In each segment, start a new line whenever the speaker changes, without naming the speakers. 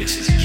This is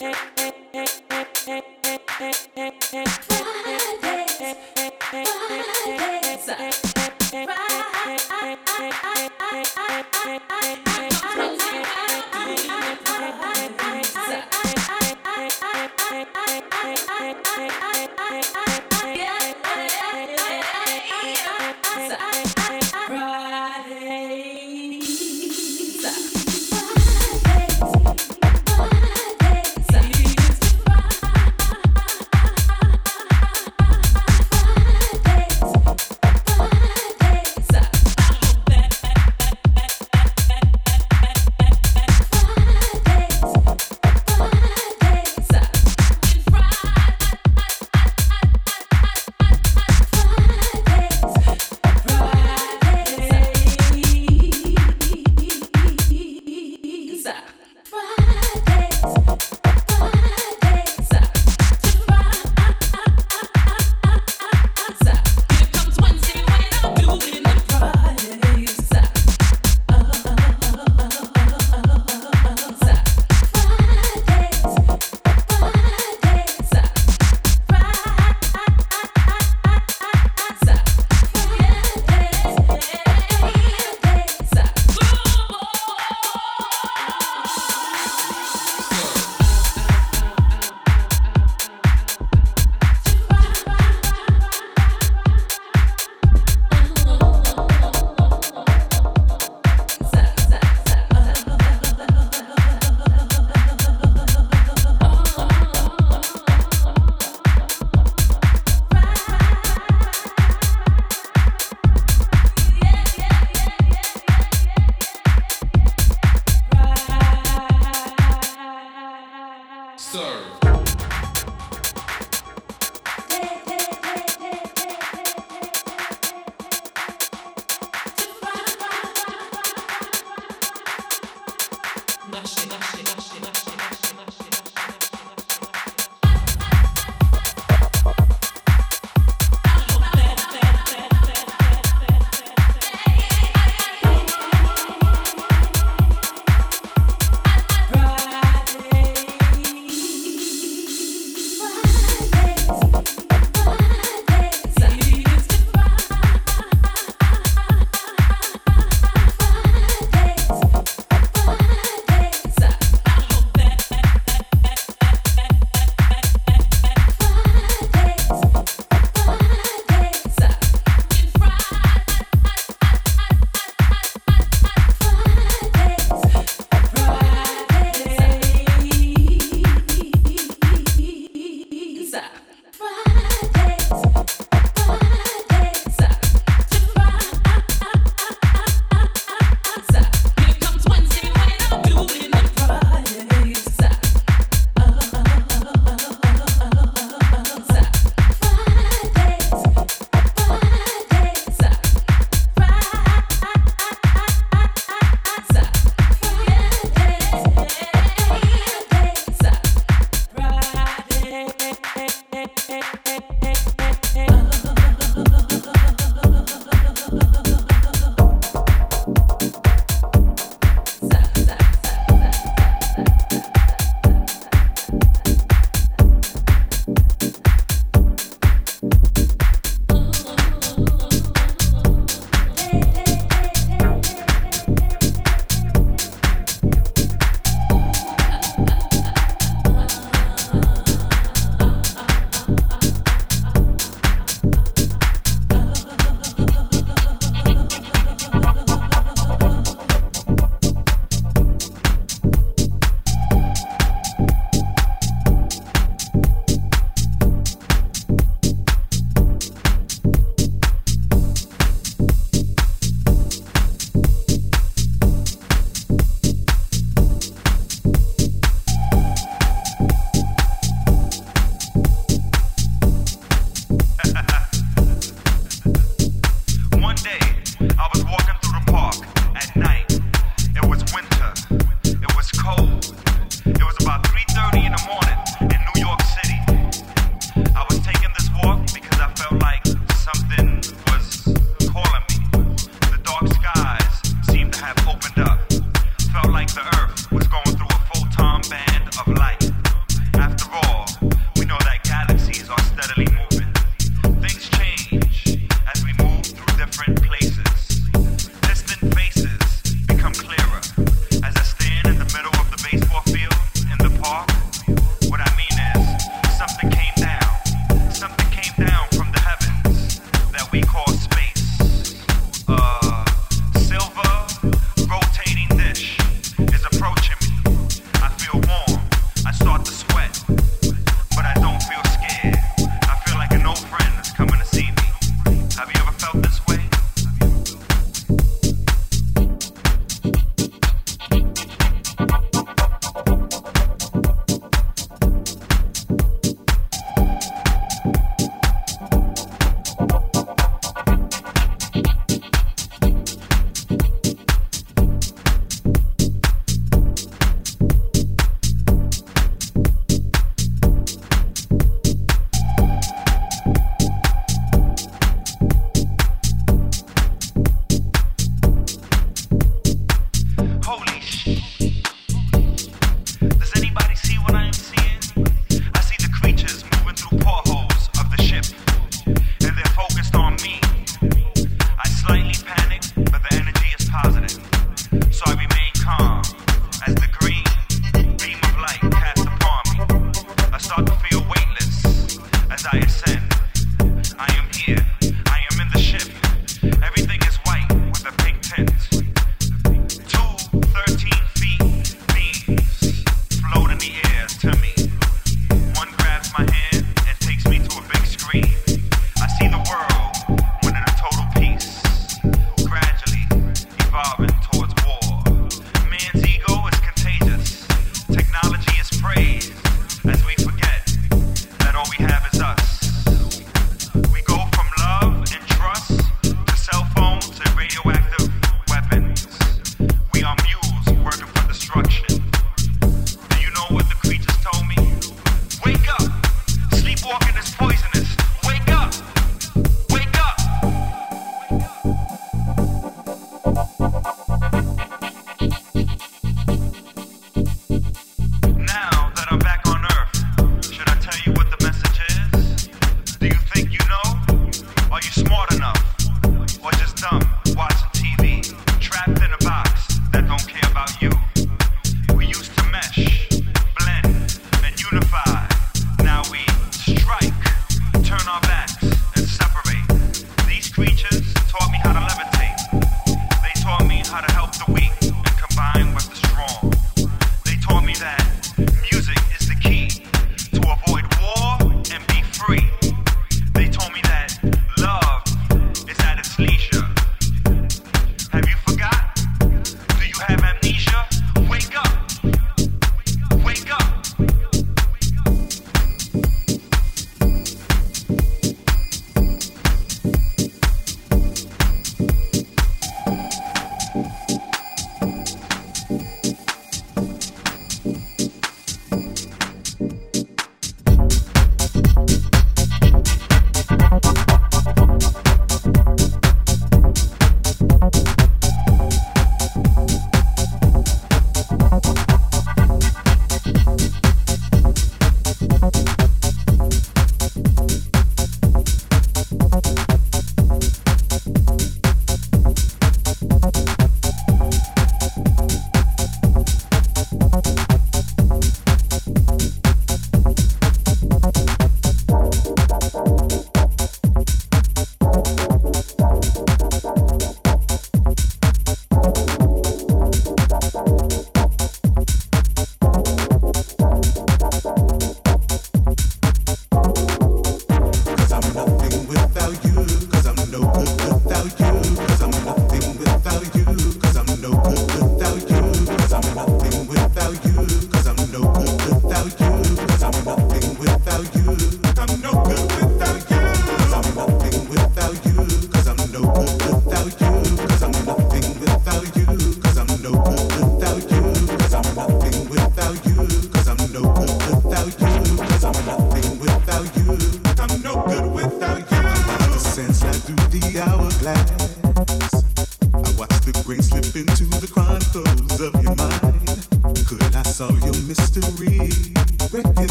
Why?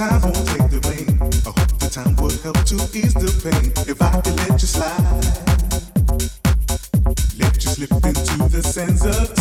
Time won't take the blame. I hope the time would help to ease the pain. If I could let you slide, let you slip into the sands of time.